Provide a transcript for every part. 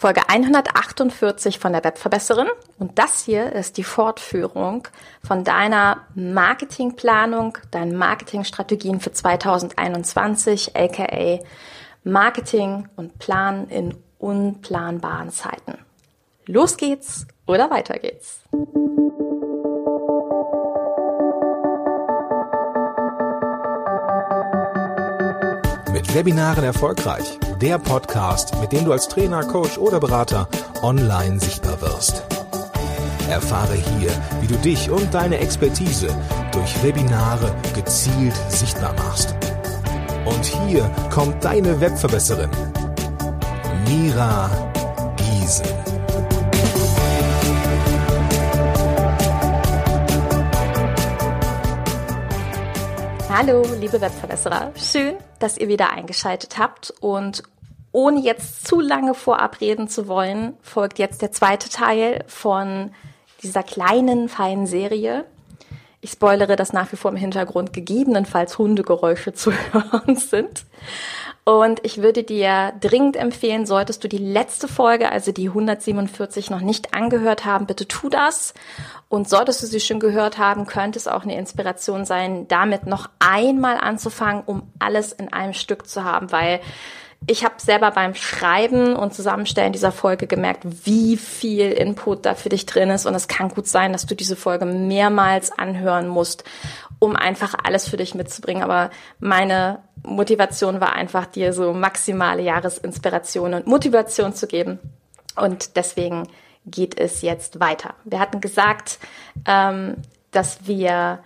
Folge 148 von der Webverbesserin und das hier ist die Fortführung von deiner Marketingplanung, deinen Marketingstrategien für 2021, aka Marketing und Planen in unplanbaren Zeiten. Los geht's oder weiter geht's. Mit Webinaren erfolgreich der Podcast, mit dem du als Trainer, Coach oder Berater online sichtbar wirst. Erfahre hier, wie du dich und deine Expertise durch Webinare gezielt sichtbar machst. Und hier kommt deine Webverbesserin, Mira Giesen. Hallo, liebe Webverbesserer. Schön, dass ihr wieder eingeschaltet habt und ohne jetzt zu lange vorab reden zu wollen, folgt jetzt der zweite Teil von dieser kleinen, feinen Serie. Ich spoilere, dass nach wie vor im Hintergrund gegebenenfalls Hundegeräusche zu hören sind. Und ich würde dir dringend empfehlen, solltest du die letzte Folge, also die 147, noch nicht angehört haben, bitte tu das. Und solltest du sie schon gehört haben, könnte es auch eine Inspiration sein, damit noch einmal anzufangen, um alles in einem Stück zu haben, weil ich habe selber beim Schreiben und Zusammenstellen dieser Folge gemerkt, wie viel Input da für dich drin ist. Und es kann gut sein, dass du diese Folge mehrmals anhören musst, um einfach alles für dich mitzubringen. Aber meine Motivation war einfach, dir so maximale Jahresinspiration und Motivation zu geben. Und deswegen geht es jetzt weiter. Wir hatten gesagt, ähm, dass wir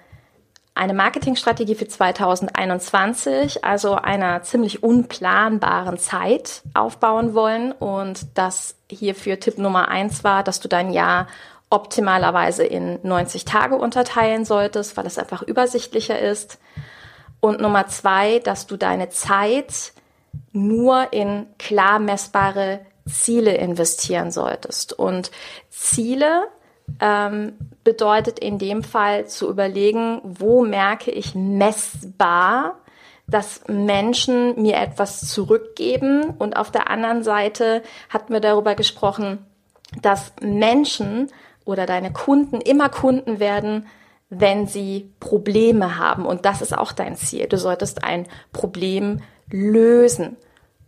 eine Marketingstrategie für 2021, also einer ziemlich unplanbaren Zeit aufbauen wollen. Und das hierfür Tipp Nummer eins war, dass du dein Jahr optimalerweise in 90 Tage unterteilen solltest, weil es einfach übersichtlicher ist. Und Nummer zwei, dass du deine Zeit nur in klar messbare Ziele investieren solltest. Und Ziele ähm, bedeutet in dem Fall zu überlegen, wo merke ich messbar, dass Menschen mir etwas zurückgeben. Und auf der anderen Seite hatten wir darüber gesprochen, dass Menschen oder deine Kunden immer Kunden werden, wenn sie Probleme haben. Und das ist auch dein Ziel. Du solltest ein Problem lösen,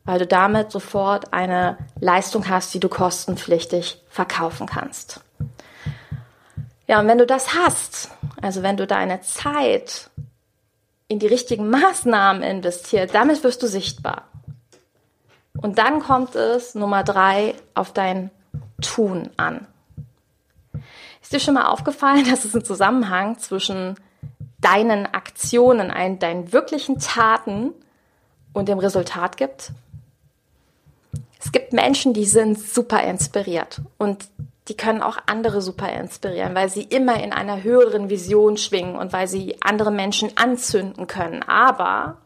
weil du damit sofort eine Leistung hast, die du kostenpflichtig verkaufen kannst. Ja, und wenn du das hast, also wenn du deine Zeit in die richtigen Maßnahmen investierst, damit wirst du sichtbar. Und dann kommt es, Nummer drei, auf dein Tun an. Ist dir schon mal aufgefallen, dass es einen Zusammenhang zwischen deinen Aktionen, deinen wirklichen Taten und dem Resultat gibt? Es gibt Menschen, die sind super inspiriert und die können auch andere super inspirieren, weil sie immer in einer höheren Vision schwingen und weil sie andere Menschen anzünden können. Aber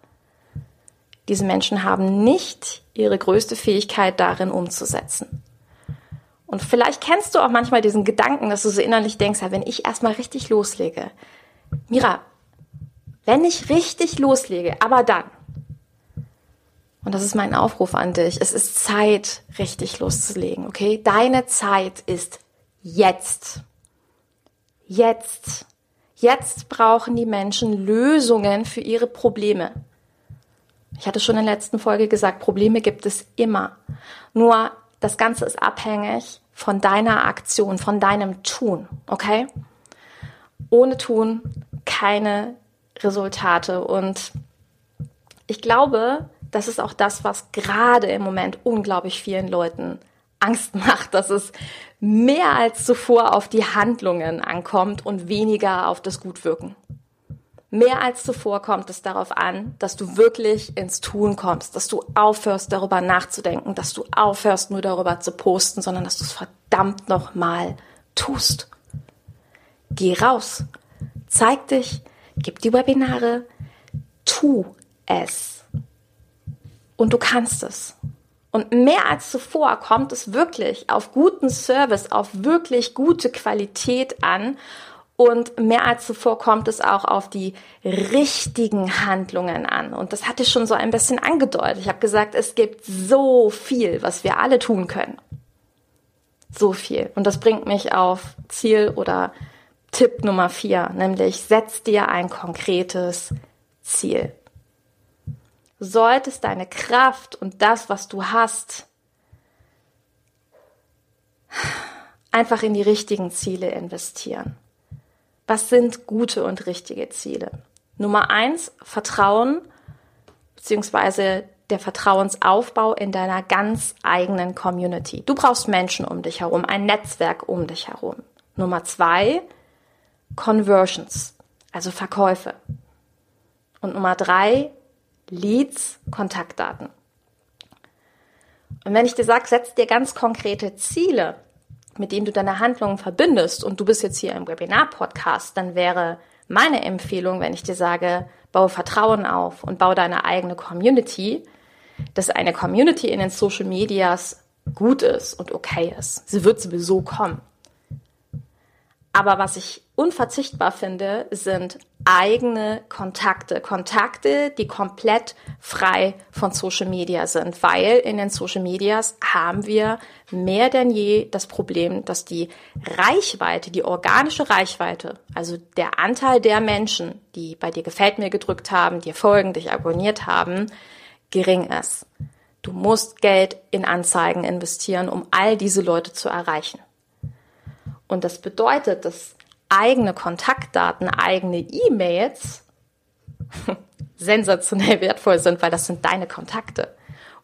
diese Menschen haben nicht ihre größte Fähigkeit darin umzusetzen. Und vielleicht kennst du auch manchmal diesen Gedanken, dass du so innerlich denkst, ja, wenn ich erstmal richtig loslege, Mira, wenn ich richtig loslege, aber dann, und das ist mein Aufruf an dich. Es ist Zeit, richtig loszulegen, okay? Deine Zeit ist jetzt. Jetzt. Jetzt brauchen die Menschen Lösungen für ihre Probleme. Ich hatte schon in der letzten Folge gesagt, Probleme gibt es immer. Nur das Ganze ist abhängig von deiner Aktion, von deinem Tun, okay? Ohne Tun keine Resultate. Und ich glaube, das ist auch das, was gerade im Moment unglaublich vielen Leuten Angst macht, dass es mehr als zuvor auf die Handlungen ankommt und weniger auf das Gutwirken. Mehr als zuvor kommt es darauf an, dass du wirklich ins Tun kommst, dass du aufhörst, darüber nachzudenken, dass du aufhörst, nur darüber zu posten, sondern dass du es verdammt nochmal tust. Geh raus, zeig dich, gib die Webinare, tu es. Und du kannst es. Und mehr als zuvor kommt es wirklich auf guten Service, auf wirklich gute Qualität an. Und mehr als zuvor kommt es auch auf die richtigen Handlungen an. Und das hatte ich schon so ein bisschen angedeutet. Ich habe gesagt, es gibt so viel, was wir alle tun können. so viel. Und das bringt mich auf Ziel oder Tipp Nummer vier, nämlich setz dir ein konkretes Ziel. Solltest deine Kraft und das, was du hast, einfach in die richtigen Ziele investieren. Was sind gute und richtige Ziele? Nummer eins, Vertrauen, beziehungsweise der Vertrauensaufbau in deiner ganz eigenen Community. Du brauchst Menschen um dich herum, ein Netzwerk um dich herum. Nummer zwei, Conversions, also Verkäufe. Und Nummer drei, Leads, Kontaktdaten. Und wenn ich dir sage, setz dir ganz konkrete Ziele, mit denen du deine Handlungen verbindest und du bist jetzt hier im Webinar-Podcast, dann wäre meine Empfehlung, wenn ich dir sage, baue Vertrauen auf und baue deine eigene Community, dass eine Community in den Social Medias gut ist und okay ist. Sie wird sowieso kommen. Aber was ich unverzichtbar finde, sind eigene Kontakte. Kontakte, die komplett frei von Social Media sind, weil in den Social Medias haben wir mehr denn je das Problem, dass die Reichweite, die organische Reichweite, also der Anteil der Menschen, die bei dir gefällt mir gedrückt haben, dir folgen, dich abonniert haben, gering ist. Du musst Geld in Anzeigen investieren, um all diese Leute zu erreichen. Und das bedeutet, dass eigene Kontaktdaten, eigene E-Mails sensationell wertvoll sind, weil das sind deine Kontakte.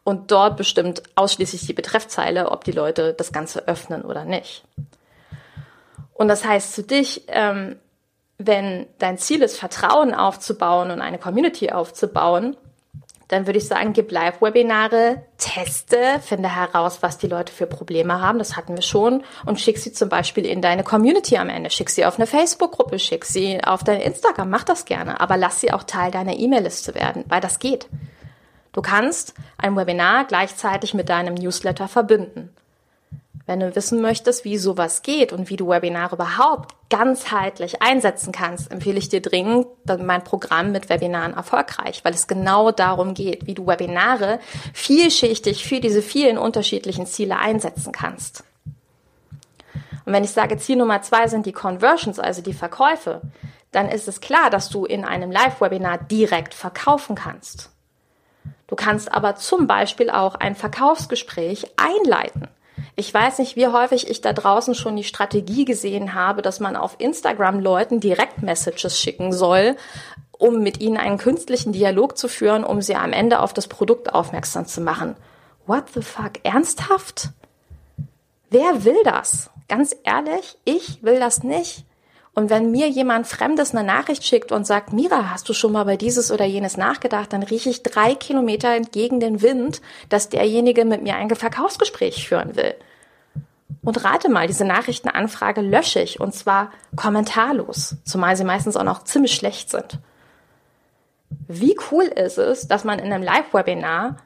Und dort bestimmt ausschließlich die Betreffzeile, ob die Leute das Ganze öffnen oder nicht. Und das heißt für dich, ähm, wenn dein Ziel ist, Vertrauen aufzubauen und eine Community aufzubauen, dann würde ich sagen, gib Live-Webinare, teste, finde heraus, was die Leute für Probleme haben, das hatten wir schon, und schick sie zum Beispiel in deine Community am Ende. Schick sie auf eine Facebook-Gruppe, schick sie auf dein Instagram, mach das gerne, aber lass sie auch Teil deiner E-Mail-Liste werden, weil das geht. Du kannst ein Webinar gleichzeitig mit deinem Newsletter verbinden. Wenn du wissen möchtest, wie sowas geht und wie du Webinare überhaupt ganzheitlich einsetzen kannst, empfehle ich dir dringend mein Programm mit Webinaren erfolgreich, weil es genau darum geht, wie du Webinare vielschichtig für diese vielen unterschiedlichen Ziele einsetzen kannst. Und wenn ich sage, Ziel Nummer zwei sind die Conversions, also die Verkäufe, dann ist es klar, dass du in einem Live-Webinar direkt verkaufen kannst. Du kannst aber zum Beispiel auch ein Verkaufsgespräch einleiten. Ich weiß nicht, wie häufig ich da draußen schon die Strategie gesehen habe, dass man auf Instagram Leuten Direct-Messages schicken soll, um mit ihnen einen künstlichen Dialog zu führen, um sie am Ende auf das Produkt aufmerksam zu machen. What the fuck? Ernsthaft? Wer will das? Ganz ehrlich, ich will das nicht. Und wenn mir jemand Fremdes eine Nachricht schickt und sagt, Mira, hast du schon mal bei dieses oder jenes nachgedacht, dann rieche ich drei Kilometer entgegen den Wind, dass derjenige mit mir ein Verkaufsgespräch führen will. Und rate mal, diese Nachrichtenanfrage lösche ich und zwar kommentarlos, zumal sie meistens auch noch ziemlich schlecht sind. Wie cool ist es, dass man in einem Live-Webinar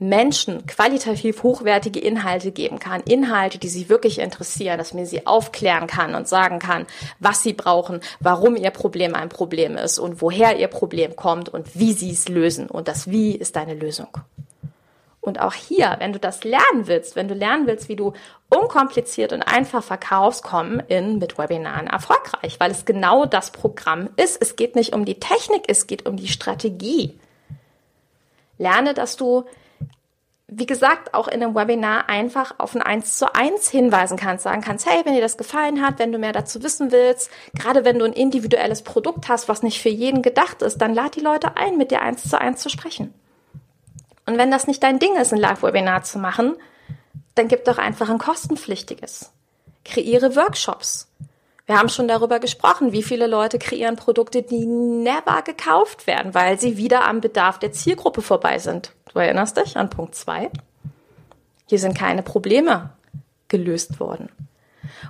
Menschen qualitativ hochwertige Inhalte geben kann, Inhalte, die sie wirklich interessieren, dass man sie aufklären kann und sagen kann, was sie brauchen, warum ihr Problem ein Problem ist und woher ihr Problem kommt und wie sie es lösen. Und das Wie ist deine Lösung. Und auch hier, wenn du das lernen willst, wenn du lernen willst, wie du unkompliziert und einfach verkaufst, komm in mit Webinaren erfolgreich, weil es genau das Programm ist. Es geht nicht um die Technik, es geht um die Strategie. Lerne, dass du wie gesagt, auch in einem Webinar einfach auf ein 1 zu 1 hinweisen kannst, sagen kannst, hey, wenn dir das gefallen hat, wenn du mehr dazu wissen willst, gerade wenn du ein individuelles Produkt hast, was nicht für jeden gedacht ist, dann lad die Leute ein, mit dir 1 zu 1 zu sprechen. Und wenn das nicht dein Ding ist, ein Live-Webinar zu machen, dann gib doch einfach ein kostenpflichtiges. Kreiere Workshops. Wir haben schon darüber gesprochen, wie viele Leute kreieren Produkte, die never gekauft werden, weil sie wieder am Bedarf der Zielgruppe vorbei sind. Du erinnerst dich an Punkt zwei? Hier sind keine Probleme gelöst worden.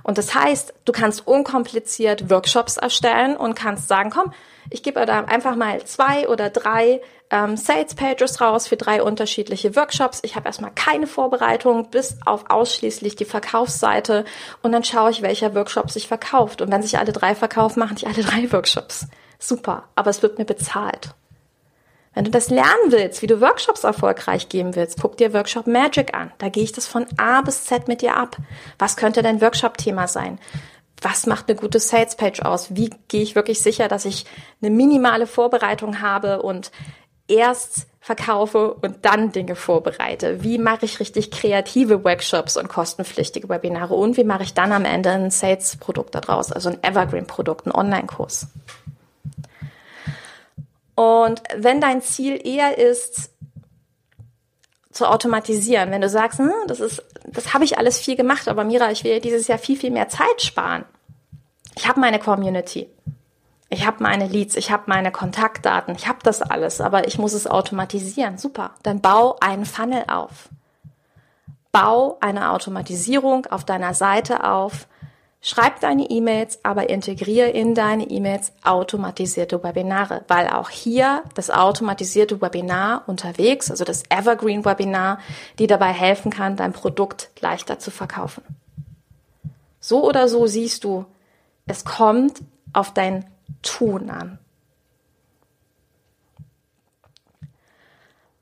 Und das heißt, du kannst unkompliziert Workshops erstellen und kannst sagen, komm, ich gebe da einfach mal zwei oder drei ähm, Sales Pages raus für drei unterschiedliche Workshops. Ich habe erstmal keine Vorbereitung bis auf ausschließlich die Verkaufsseite und dann schaue ich, welcher Workshop sich verkauft. Und wenn sich alle drei verkaufen, machen ich alle drei Workshops. Super, aber es wird mir bezahlt. Wenn du das lernen willst, wie du Workshops erfolgreich geben willst, guck dir Workshop Magic an. Da gehe ich das von A bis Z mit dir ab. Was könnte dein Workshop-Thema sein? Was macht eine gute Sales-Page aus? Wie gehe ich wirklich sicher, dass ich eine minimale Vorbereitung habe und erst verkaufe und dann Dinge vorbereite? Wie mache ich richtig kreative Workshops und kostenpflichtige Webinare? Und wie mache ich dann am Ende ein Sales-Produkt daraus, also ein Evergreen-Produkt, ein Online-Kurs? Und wenn dein Ziel eher ist, zu automatisieren, wenn du sagst, hm, das ist, das habe ich alles viel gemacht, aber Mira, ich will dieses Jahr viel, viel mehr Zeit sparen. Ich habe meine Community. Ich habe meine Leads, ich habe meine Kontaktdaten, ich habe das alles, aber ich muss es automatisieren. Super. Dann bau einen Funnel auf. Bau eine Automatisierung auf deiner Seite auf, Schreib deine E-Mails, aber integriere in deine E-Mails automatisierte Webinare, weil auch hier das automatisierte Webinar unterwegs, also das Evergreen Webinar, die dabei helfen kann, dein Produkt leichter zu verkaufen. So oder so siehst du, es kommt auf dein Tun an.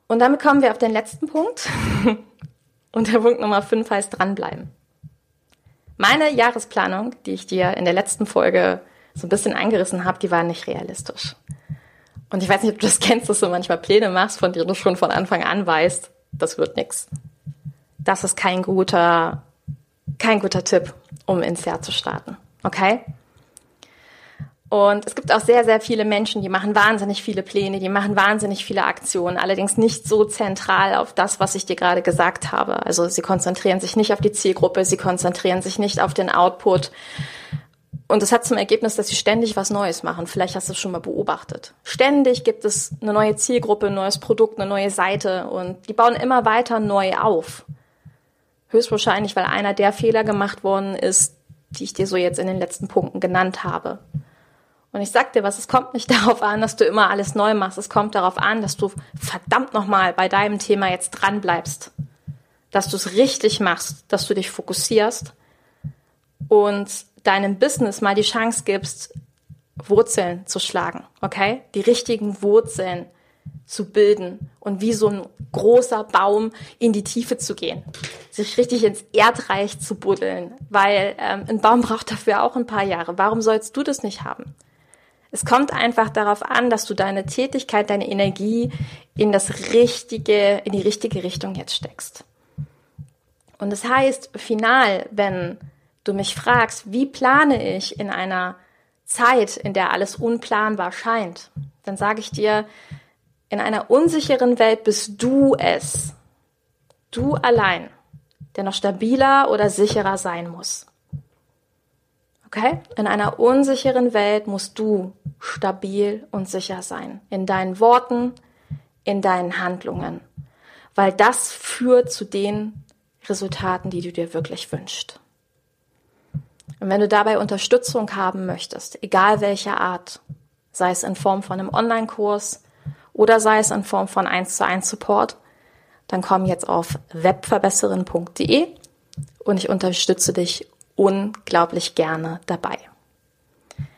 Und damit kommen wir auf den letzten Punkt. Und der Punkt Nummer 5 heißt dranbleiben. Meine Jahresplanung, die ich dir in der letzten Folge so ein bisschen eingerissen habe, die war nicht realistisch. Und ich weiß nicht, ob du das kennst, dass du manchmal Pläne machst, von denen du schon von Anfang an weißt, das wird nix. Das ist kein guter, kein guter Tipp, um ins Jahr zu starten. Okay? Und es gibt auch sehr, sehr viele Menschen, die machen wahnsinnig viele Pläne, die machen wahnsinnig viele Aktionen, allerdings nicht so zentral auf das, was ich dir gerade gesagt habe. Also sie konzentrieren sich nicht auf die Zielgruppe, sie konzentrieren sich nicht auf den Output. Und das hat zum Ergebnis, dass sie ständig was Neues machen. Vielleicht hast du es schon mal beobachtet. Ständig gibt es eine neue Zielgruppe, ein neues Produkt, eine neue Seite und die bauen immer weiter neu auf. Höchstwahrscheinlich, weil einer der Fehler gemacht worden ist, die ich dir so jetzt in den letzten Punkten genannt habe. Und ich sag dir was, es kommt nicht darauf an, dass du immer alles neu machst. Es kommt darauf an, dass du verdammt nochmal bei deinem Thema jetzt dran bleibst. Dass du es richtig machst, dass du dich fokussierst und deinem Business mal die Chance gibst, Wurzeln zu schlagen, okay? Die richtigen Wurzeln zu bilden und wie so ein großer Baum in die Tiefe zu gehen, sich richtig ins Erdreich zu buddeln, weil ähm, ein Baum braucht dafür auch ein paar Jahre. Warum sollst du das nicht haben? Es kommt einfach darauf an, dass du deine Tätigkeit, deine Energie in das richtige, in die richtige Richtung jetzt steckst. Und das heißt, final, wenn du mich fragst, wie plane ich in einer Zeit, in der alles unplanbar scheint, dann sage ich dir, in einer unsicheren Welt bist du es, du allein, der noch stabiler oder sicherer sein muss. Okay? In einer unsicheren Welt musst du stabil und sicher sein. In deinen Worten, in deinen Handlungen. Weil das führt zu den Resultaten, die du dir wirklich wünschst. Und wenn du dabei Unterstützung haben möchtest, egal welcher Art, sei es in Form von einem Online-Kurs oder sei es in Form von 1 zu 1 Support, dann komm jetzt auf webverbesserin.de und ich unterstütze dich unglaublich gerne dabei.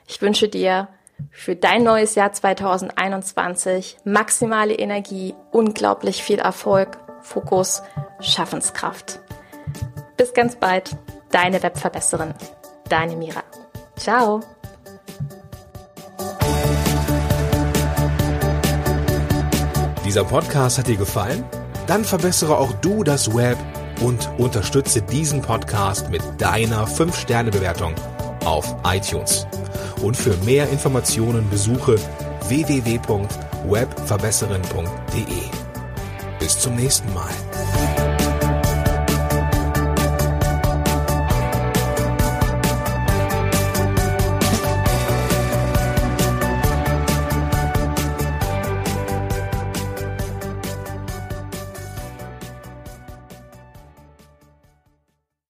Ich wünsche dir für dein neues Jahr 2021 maximale Energie, unglaublich viel Erfolg, Fokus, Schaffenskraft. Bis ganz bald, deine Webverbesserin, deine Mira. Ciao. Dieser Podcast hat dir gefallen? Dann verbessere auch du das Web und unterstütze diesen Podcast mit deiner 5-Sterne-Bewertung auf iTunes. Und für mehr Informationen besuche www.webverbesserin.de. Bis zum nächsten Mal.